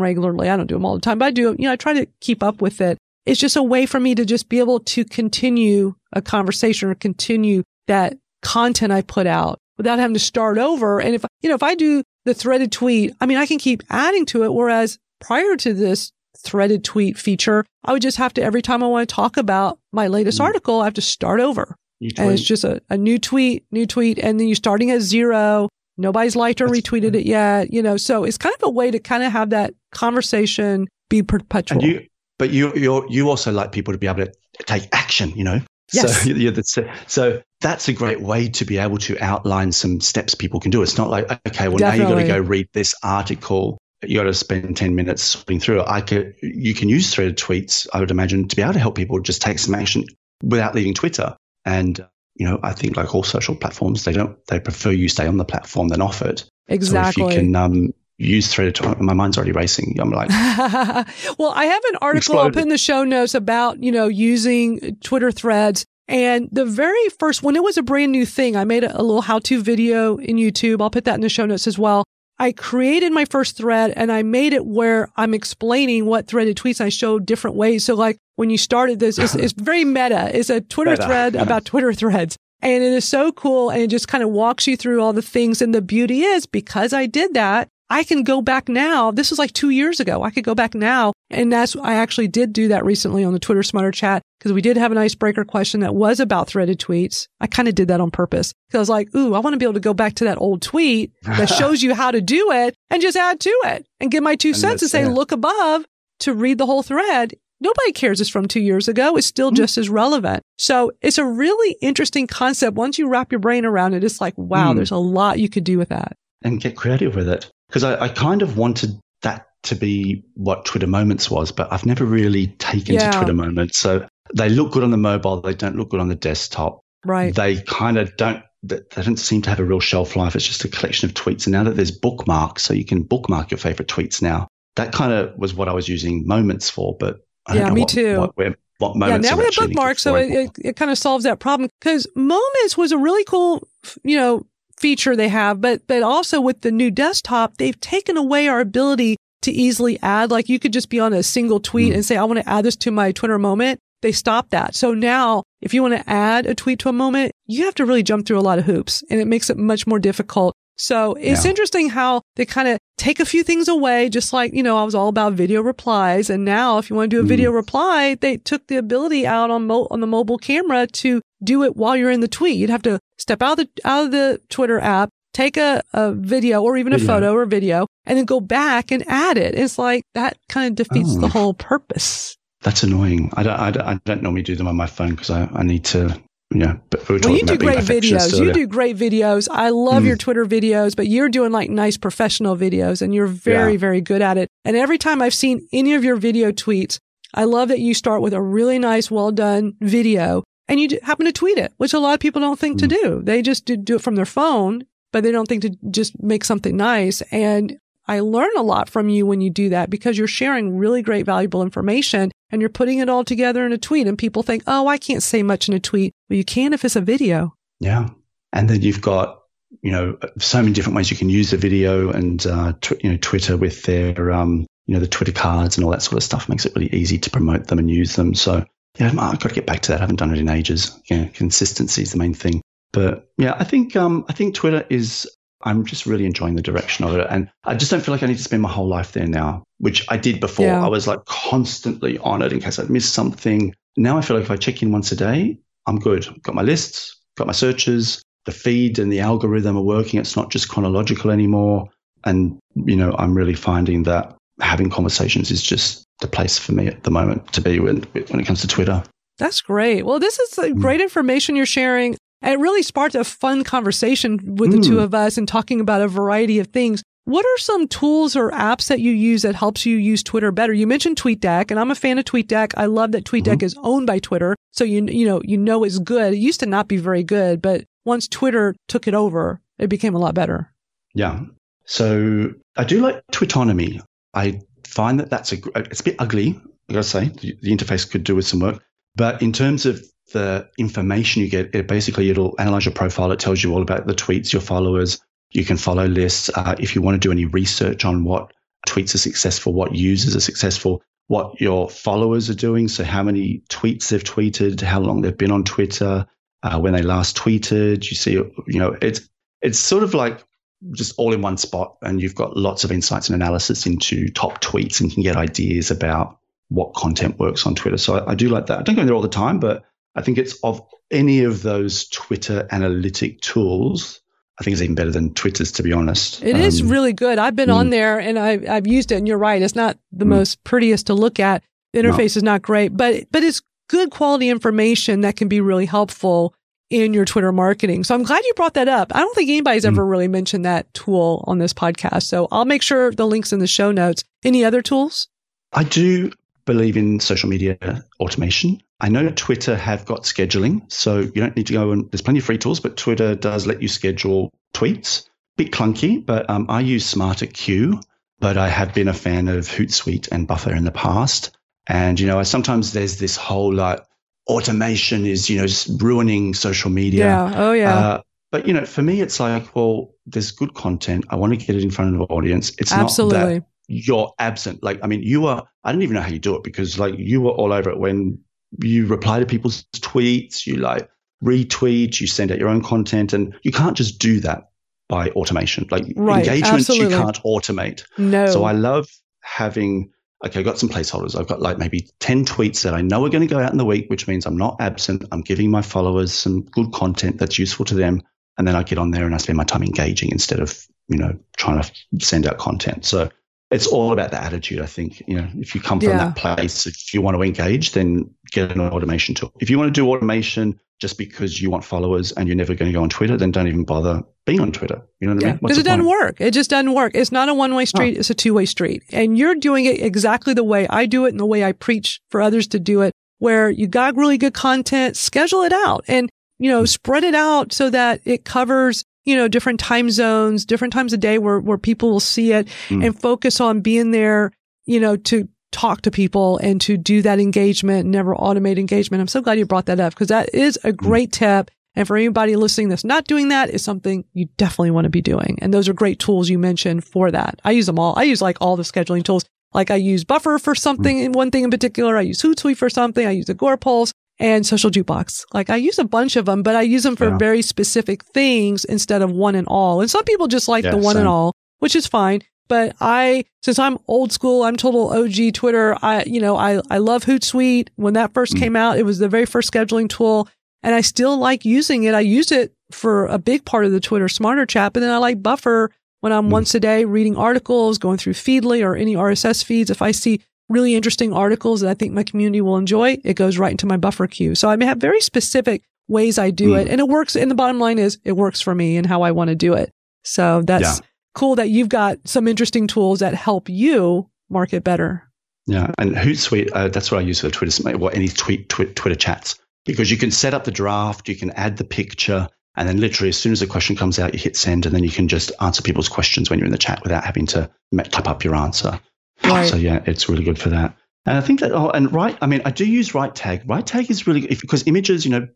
regularly. I don't do them all the time, but I do, you know, I try to keep up with it. It's just a way for me to just be able to continue a conversation or continue that content I put out without having to start over. And if, you know, if I do the threaded tweet, I mean, I can keep adding to it. Whereas prior to this threaded tweet feature, I would just have to, every time I want to talk about my latest Mm. article, I have to start over. And it's just a, a new tweet, new tweet. And then you're starting at zero. Nobody's liked or retweeted it yet, you know, so it's kind of a way to kind of have that conversation be perpetual. and you, but you you you also like people to be able to take action. You know. Yes. So, yeah, that's, so that's a great way to be able to outline some steps people can do. It's not like, okay, well, now you've got to go read this article. You got to spend 10 minutes sorting through it. I could, you can use threaded tweets, I would imagine, to be able to help people just take some action without leaving Twitter. And, you know, I think like all social platforms, they don't, they prefer you stay on the platform than off it. exactly. So if you can um, use threaded, my mind's already racing. I'm like, well, I have an article I'll Exploded. put in the show notes about, you know, using Twitter threads. And the very first, when it was a brand new thing, I made a, a little how to video in YouTube. I'll put that in the show notes as well. I created my first thread and I made it where I'm explaining what threaded tweets I showed different ways. So like when you started this, it's, it's very meta. It's a Twitter Meta. thread about Twitter threads. And it is so cool. And it just kind of walks you through all the things. And the beauty is because I did that, I can go back now. This was like two years ago. I could go back now. And that's, I actually did do that recently on the Twitter Smarter chat because we did have an icebreaker question that was about threaded tweets. I kind of did that on purpose because I was like, ooh, I want to be able to go back to that old tweet that shows you how to do it and just add to it and give my two cents and say, it. look above to read the whole thread. Nobody cares it's from two years ago. It's still just as relevant. So it's a really interesting concept. Once you wrap your brain around it, it's like, wow, Mm. there's a lot you could do with that. and get creative with it. Because I, I kind of wanted that to be what Twitter Moments was, but I've never really taken Yeah. to Twitter Moments. So they look good on the mobile, they don't look good on the desktop. Right. They kind of don't. They don't seem to have a real shelf life. It's just a collection of tweets. And now that there's bookmarks, so you can bookmark your favorite tweets now. That kind of was what I was using Moments for, but I don't Yeah, know me what, too. What, what yeah, now we have bookmarks, so it, it, it kind of solves that problem. Because Moments was a really cool, you know, feature they have, but but also with the new desktop, they've taken away our ability to easily add. Like you could just be on a single tweet Mm. and say, "I want to add this to my Twitter moment." They stopped that. So now, if you want to add a tweet to a moment, you have to really jump through a lot of hoops, and it makes it much more difficult. So it's Yeah. interesting how they kind of take a few things away, just like, you know, I was all about video replies. And now if you want to do a Mm. video reply, they took the ability out on mo- on the mobile camera to do it while you're in the tweet. You'd have to step out of the, out of the Twitter app, take a, a video or even a Video. photo or video and then go back and add it. It's like that kind of defeats Oh. the whole purpose. That's annoying. I don't, I don't, I don't normally do them on my phone because I, I need to, you know, but we were Well, you do great videos. You do great videos. I love Mm. your Twitter videos, but you're doing like nice professional videos and you're very, Yeah. very good at it. And every time I've seen any of your video tweets, I love that you start with a really nice, well done video and you happen to tweet it, which a lot of people don't think to Mm. do. They just do, do it from their phone, but they don't think to just make something nice. And I learn a lot from you when you do that because you're sharing really great, valuable information and you're putting it all together in a tweet. And people think, oh, I can't say much in a tweet. Well, you can if it's a video. Yeah. And then you've got, you know, so many different ways you can use the video and, uh, tw- you know, Twitter with their, um, you know, the Twitter cards and all that sort of stuff makes it really easy to promote them and use them. So yeah, I've got to get back to that. I haven't done it in ages. Yeah, consistency is the main thing. But yeah, I think um, I think Twitter is. I'm just really enjoying the direction of it, and I just don't feel like I need to spend my whole life there now, which I did before. Yeah. I was like constantly on it in case I'd missed something. Now I feel like if I check in once a day, I'm good. Got my lists, got my searches, the feed and the algorithm are working. It's not just chronological anymore, and you know I'm really finding that having conversations is just the place for me at the moment to be when when it comes to Twitter. That's great. Well, this is mm. great information you're sharing. It really sparked a fun conversation with the two mm. of us and talking about a variety of things. What are some tools or apps that you use that helps you use Twitter better? You mentioned TweetDeck, and I'm a fan of TweetDeck. I love that TweetDeck mm-hmm. is owned by Twitter, so you you know you know it's good. It used to not be very good, but once Twitter took it over, it became a lot better. Yeah. So I do like Twitonomy. I find that that's a it's a bit ugly. I gotta say the, the interface could do with some work, but in terms of the information you get, it basically it'll analyze your profile. It tells you all about the tweets, your followers. You can follow lists. Uh, if you want to do any research on what tweets are successful, what users are successful, what your followers are doing. So how many tweets they've tweeted, how long they've been on Twitter, uh, when they last tweeted. You see, you know, it's it's sort of like just all in one spot, and you've got lots of insights and analysis into top tweets, and can get ideas about what content works on Twitter. So I, I do like that. I don't go in there all the time, but I think it's of any of those Twitter analytic tools. I think it's even better than Twitter's, to be honest. It um, is really good. I've been mm. on there and I, I've used it, and you're right. It's not the mm. most prettiest to look at. The interface no. is not great, but but it's good quality information that can be really helpful in your Twitter marketing. So I'm glad you brought that up. I don't think anybody's mm. ever really mentioned that tool on this podcast. So I'll make sure the links in the show notes. Any other tools? I do believe in social media automation. I know Twitter have got scheduling, so you don't need to go and there's plenty of free tools, but Twitter does let you schedule tweets. Bit clunky, but um, I use SmarterQueue, but I have been a fan of Hootsuite and Buffer in the past. And, you know, sometimes there's this whole like automation is, you know, ruining social media. Yeah. Oh, yeah. Uh, but, you know, for me, it's like, well, there's good content. I want to get it in front of an audience. It's Absolutely. not that you're absent. Like, I mean, you are, I don't even know how you do it because, like, you were all over it when you reply to people's tweets, you like retweet, you send out your own content, and you can't just do that by automation. Like, right, engagements, absolutely. you can't automate. No. So I love having okay, I've got some placeholders. I've got like maybe 10 tweets that I know are going to go out in the week, which means I'm not absent. I'm giving my followers some good content that's useful to them. And then I get on there and I spend my time engaging instead of, you know, trying to send out content. So it's all about the attitude, I think. You know, if you come from yeah. that place, if you want to engage, then get an automation tool. If you want to do automation just because you want followers and you're never going to go on Twitter, then don't even bother being on Twitter. You know what yeah. I mean? Because it doesn't work. It just doesn't work. It's not a one way street. Oh. It's a two way street. And you're doing it exactly the way I do it and the way I preach for others to do it, where you got really good content, schedule it out and, you know, spread it out so that it covers you know, different time zones, different times of day where, where people will see it mm. and focus on being there, you know, to talk to people and to do that engagement, never automate engagement. I'm so glad you brought that up because that is a mm. great tip. And for anybody listening that's not doing that is something you definitely want to be doing. And those are great tools you mentioned for that. I use them all. I use like all the scheduling tools. Like I use Buffer for something, mm. one thing in particular. I use Hootsuite for something. I use Agorapulse and social jukebox. Like I use a bunch of them, but I use them for yeah. very specific things instead of one and all. And some people just like yeah, the one same. and all, which is fine. But I, since I'm old school, I'm total OG Twitter. I, you know, I, I love Hootsuite. When that first mm. came out, it was the very first scheduling tool and I still like using it. I used it for a big part of the Twitter Smarter chat, but then I like Buffer when I'm mm. once a day reading articles, going through Feedly or any RSS feeds. If I see really interesting articles that I think my community will enjoy, it goes right into my buffer queue. So I may have very specific ways I do mm. it and it works. And the bottom line is it works for me and how I want to do it. So that's yeah. Cool that you've got some interesting tools that help you market better. Yeah. And Hootsuite, uh, that's what I use for Twitter, or any tweet, tweet, Twitter chats, because you can set up the draft, you can add the picture, and then literally as soon as a question comes out, you hit send, and then you can just answer people's questions when you're in the chat without having to type up your answer. Right. So yeah, it's really good for that. And I think that oh, and right, I mean, I do use RiteTag. Right tag is really if, because images, you know,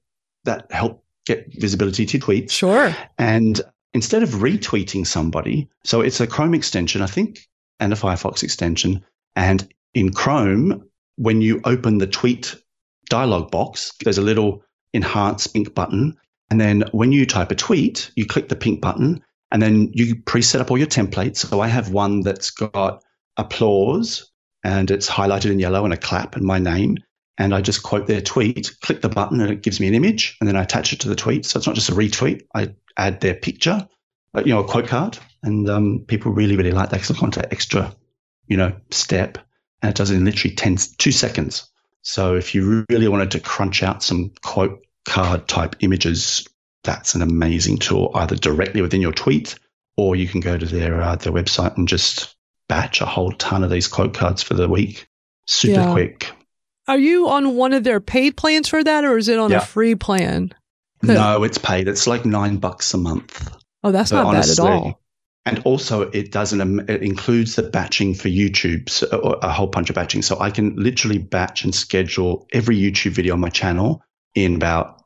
that help get visibility to tweets. Sure. And instead of retweeting somebody, so it's a Chrome extension, I think, and a Firefox extension. And in Chrome, when you open the tweet dialog box, there's a little enhance pink button. And then when you type a tweet, you click the pink button and then you preset up all your templates. So I have one that's got applause and it's highlighted in yellow and a clap and my name. And I just quote their tweet, click the button, and it gives me an image, and then I attach it to the tweet. So it's not just a retweet. I add their picture, uh, you know, a quote card, and um, people really, really like that because it's an extra, you know, step, and it does it in literally 10, two seconds. So if you really wanted to crunch out some quote card type images, that's an amazing tool, either directly within your tweet, or you can go to their uh, their website and just batch a whole ton of these quote cards for the week. Super yeah. quick. Are you on one of their paid plans for that, or is it on yeah. a free plan? No, it's paid. It's like nine bucks a month. Oh, that's but not honestly, bad at all. And also, it doesn't. Um, it includes the batching for YouTube, so a whole bunch of batching. So I can literally batch and schedule every YouTube video on my channel in about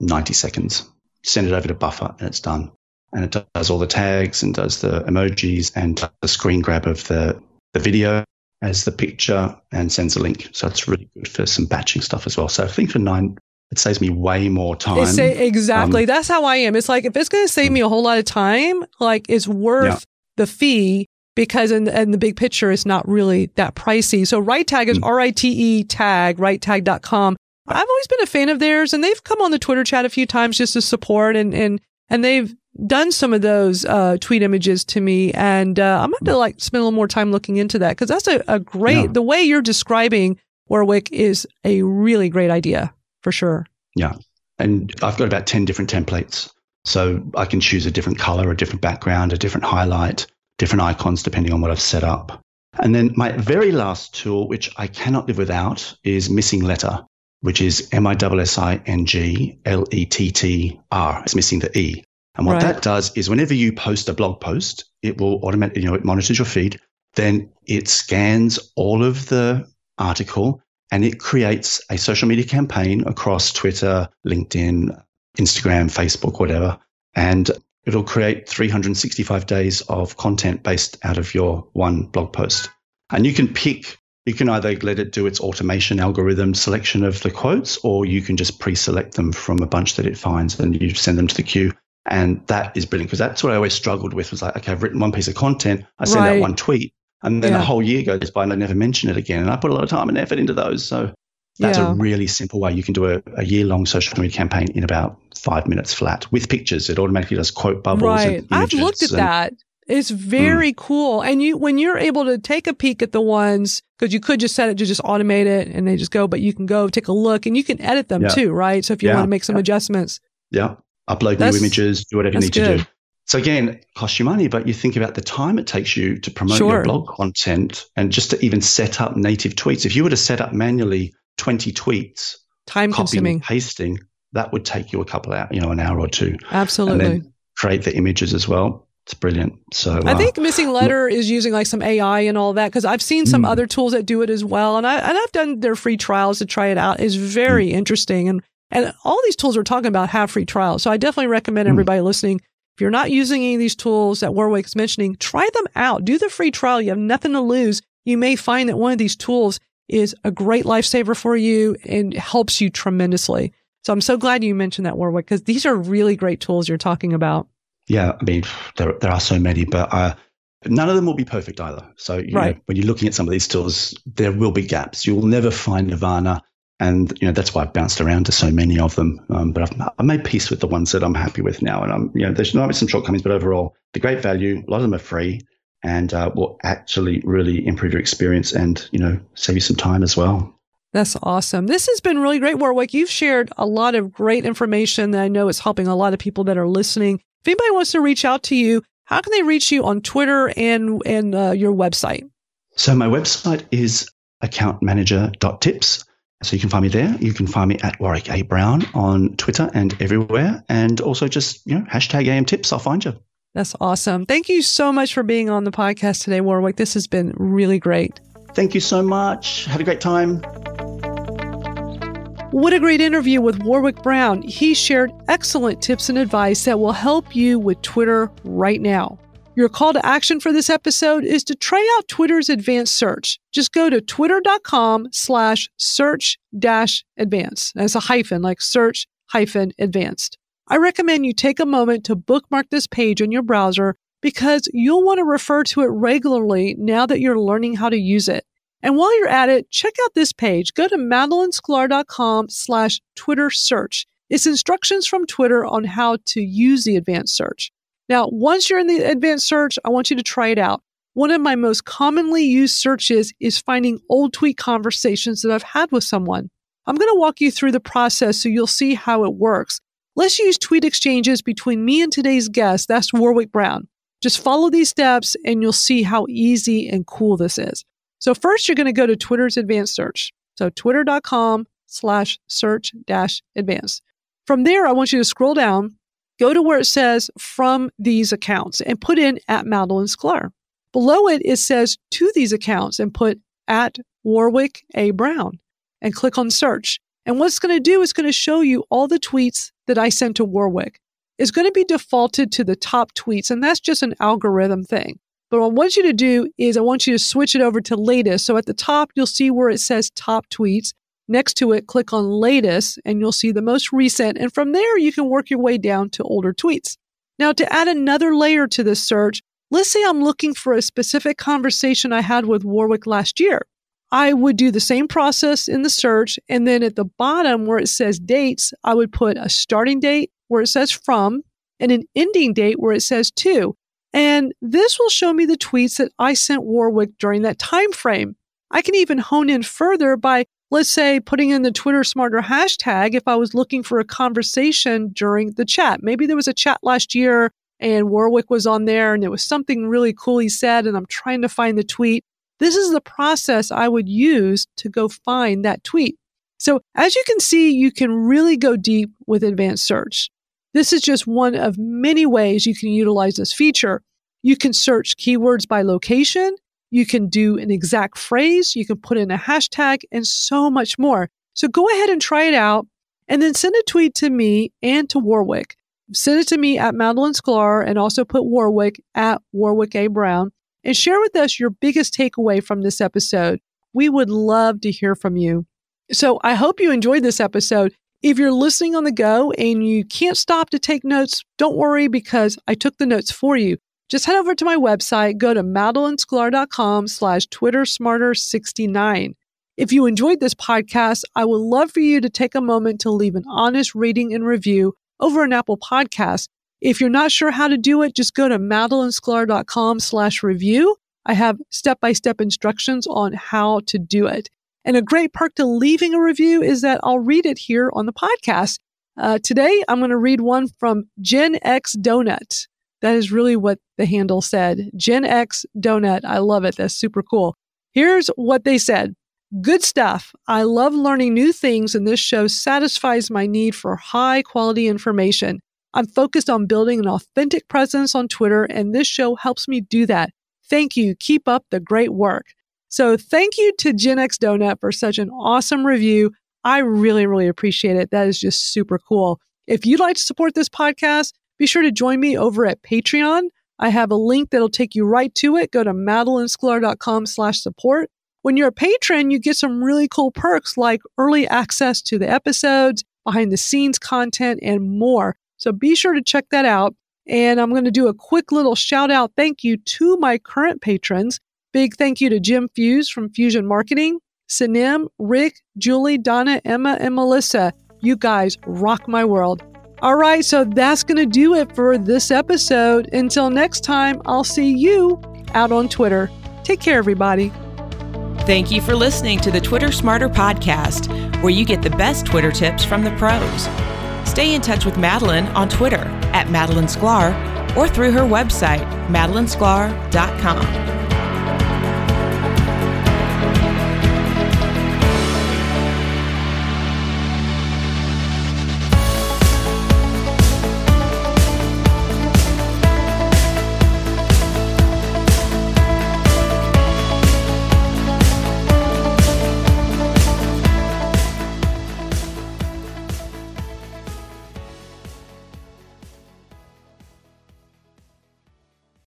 ninety seconds. Send it over to Buffer, and it's done. And it does all the tags and does the emojis and the screen grab of the the video as the picture and sends a link. So it's really good for some batching stuff as well. So I think for nine it saves me way more time. Exactly. Um, That's how I am. It's like if it's going to save me a whole lot of time, like it's worth yeah. the fee because in, in the big picture, it's not really that pricey. So RiteTag is mm. R I T E tag, ritetag.com. I've always been a fan of theirs and they've come on the Twitter chat a few times just to support and, and, and they've done some of those, uh, tweet images to me. And, uh, I'm going to like spend a little more time looking into that because that's a, a great, yeah. the way you're describing Warwick is a really great idea for sure. Yeah. And I've got about 10 different templates. So I can choose a different color, a different background, a different highlight, different icons depending on what I've set up. And then my very last tool, which I cannot live without, is MissingLettr, which is M I S S I N G L E T T R. It's missing the E. And what right. that does is whenever you post a blog post, it will automatically, you know, it monitors your feed. Then it scans all of the article and it creates a social media campaign across Twitter, LinkedIn, Instagram, Facebook, whatever. And it'll create 365 days of content based out of your one blog post. And you can pick, you can either let it do its automation algorithm selection of the quotes, or you can just pre select them from a bunch that it finds and you send them to the queue. And that is brilliant because that's what I always struggled with was like, okay, I've written one piece of content, I send right. out one tweet, and then yeah. a whole year goes by and I never mention it again. And I put a lot of time and effort into those. So that's yeah. a really simple way. You can do a, a year long social media campaign in about five minutes flat with pictures. It automatically does quote bubbles. And right. I've looked at and, that. It's very mm. cool. And you, when you're able to take a peek at the ones, cause you could just set it to just automate it and they just go, but you can go take a look and you can edit them yeah. too, right? So if you want to make some adjustments. Yeah. Upload that's, new images, do whatever you need good. to do. So again, it costs you money, but you think about the time it takes you to promote sure. your blog content and just to even set up native tweets. If you were to set up manually 20 tweets, time consuming, pasting, that would take you a couple of, you know, an hour or two. Absolutely. And then create the images as well. It's brilliant. So I uh, think MissingLettr is using like some AI and all that because I've seen some mm. other tools that do it as well, and I and I've done their free trials to try it out. It's very mm. interesting, and and all these tools we're talking about have free trials. So I definitely recommend mm. everybody mm. listening if you're not using any of these tools that Warwick is mentioning, try them out. Do the free trial. You have nothing to lose. You may find that one of these tools is a great lifesaver for you and helps you tremendously. So I'm so glad you mentioned that, Warwick, because these are really great tools you're talking about. Yeah, I mean, there, there are so many, but uh, none of them will be perfect either. So right. know, when you're looking at some of these tools, there will be gaps. You will never find Nirvana and you know that's why I've bounced around to so many of them. Um, but I've, I've, made peace with the ones that I'm happy with now. And I'm you know there's not some shortcomings, but overall the great value. A lot of them are free and uh, will actually really improve your experience and you know save you some time as well. That's awesome. This has been really great, Warwick. You've shared a lot of great information that I know is helping a lot of people that are listening. If anybody wants to reach out to you, how can they reach you on Twitter and and uh, your website? So my website is accountmanager.tips. So you can find me there. You can find me at Warwick A. Brown on Twitter and everywhere. And also just, you know, hashtag AM tips. I'll find you. That's awesome. Thank you so much for being on the podcast today, Warwick. This has been really great. Thank you so much. Had a great time. What a great interview with Warwick Brown. He shared excellent tips and advice that will help you with Twitter right now. Your call to action for this episode is to try out Twitter's advanced search. Just go to twitter.com slash search dash advanced. That's a hyphen, like search hyphen advanced. I recommend you take a moment to bookmark this page in your browser because you'll want to refer to it regularly now that you're learning how to use it. And while you're at it, check out this page. Go to madalynsklar.com slash Twitter search. It's instructions from Twitter on how to use the advanced search. Now, once you're in the advanced search, I want you to try it out. One of my most commonly used searches is finding old tweet conversations that I've had with someone. I'm going to walk you through the process so you'll see how it works. Let's use tweet exchanges between me and today's guest. That's Warwick Brown. Just follow these steps and you'll see how easy and cool this is. So first you're going to go to Twitter's advanced search. So twitter.com slash search dash advanced. From there, I want you to scroll down go to where it says from these accounts and put in at Madalyn Sklar. Below it, it says to these accounts and put at Warwick A. Brown and click on search. And what it's going to do is going to show you all the tweets that I sent to Warwick. It's going to be defaulted to the top tweets, and that's just an algorithm thing. But what I want you to do is I want you to switch it over to latest. So at the top, you'll see where it says top tweets. Next to it, click on latest and you'll see the most recent. And from there, you can work your way down to older tweets. Now, to add another layer to this search, let's say I'm looking for a specific conversation I had with Warwick last year. I would do the same process in the search. And then at the bottom where it says dates, I would put a starting date where it says from and an ending date where it says to. And this will show me the tweets that I sent Warwick during that time frame. I can even hone in further by let's say putting in the Twitter Smarter hashtag if I was looking for a conversation during the chat. Maybe there was a chat last year and Warwick was on there and there was something really cool he said, and I'm trying to find the tweet. This is the process I would use to go find that tweet. So as you can see, you can really go deep with advanced search. This is just one of many ways you can utilize this feature. You can search keywords by location. You can do an exact phrase, you can put in a hashtag, and so much more. So go ahead and try it out and then send a tweet to me and to Warwick. Send it to me at Madalyn Sklar and also put Warwick at Warwick A. Brown and share with us your biggest takeaway from this episode. We would love to hear from you. So I hope you enjoyed this episode. If you're listening on the go and you can't stop to take notes, don't worry because I took the notes for you just head over to my website, go to madalynsklar.com slash twittersmarter69. If you enjoyed this podcast, I would love for you to take a moment to leave an honest rating and review over an Apple podcast. If you're not sure how to do it, just go to madalynsklar.com slash review. I have step-by-step instructions on how to do it. And a great perk to leaving a review is that I'll read it here on the podcast. Uh, today, I'm going to read one from Gen X Donut. That is really what the handle said. Gen X Donut. I love it. That's super cool. Here's what they said. Good stuff. I love learning new things, and this show satisfies my need for high quality information. I'm focused on building an authentic presence on Twitter, and this show helps me do that. Thank you. Keep up the great work. So, thank you to Gen X Donut for such an awesome review. I really, really appreciate it. That is just super cool. If you'd like to support this podcast, be sure to join me over at Patreon. I have a link that'll take you right to it. Go to madalynsklar.com slash support. When you're a patron, you get some really cool perks like early access to the episodes, behind the scenes content, and more. So be sure to check that out. And I'm going to do a quick little shout out thank you to my current patrons. Big thank you to Jim Fuse from Fusion Marketing, Sanim, Rick, Julie, Donna, Emma, and Melissa. You guys rock my world. All right, so that's going to do it for this episode. Until next time, I'll see you out on Twitter. Take care, everybody. Thank you for listening to the Twitter Smarter podcast, where you get the best Twitter tips from the pros. Stay in touch with Madalyn on Twitter at Madalyn Sklar or through her website, madalynsklar.com.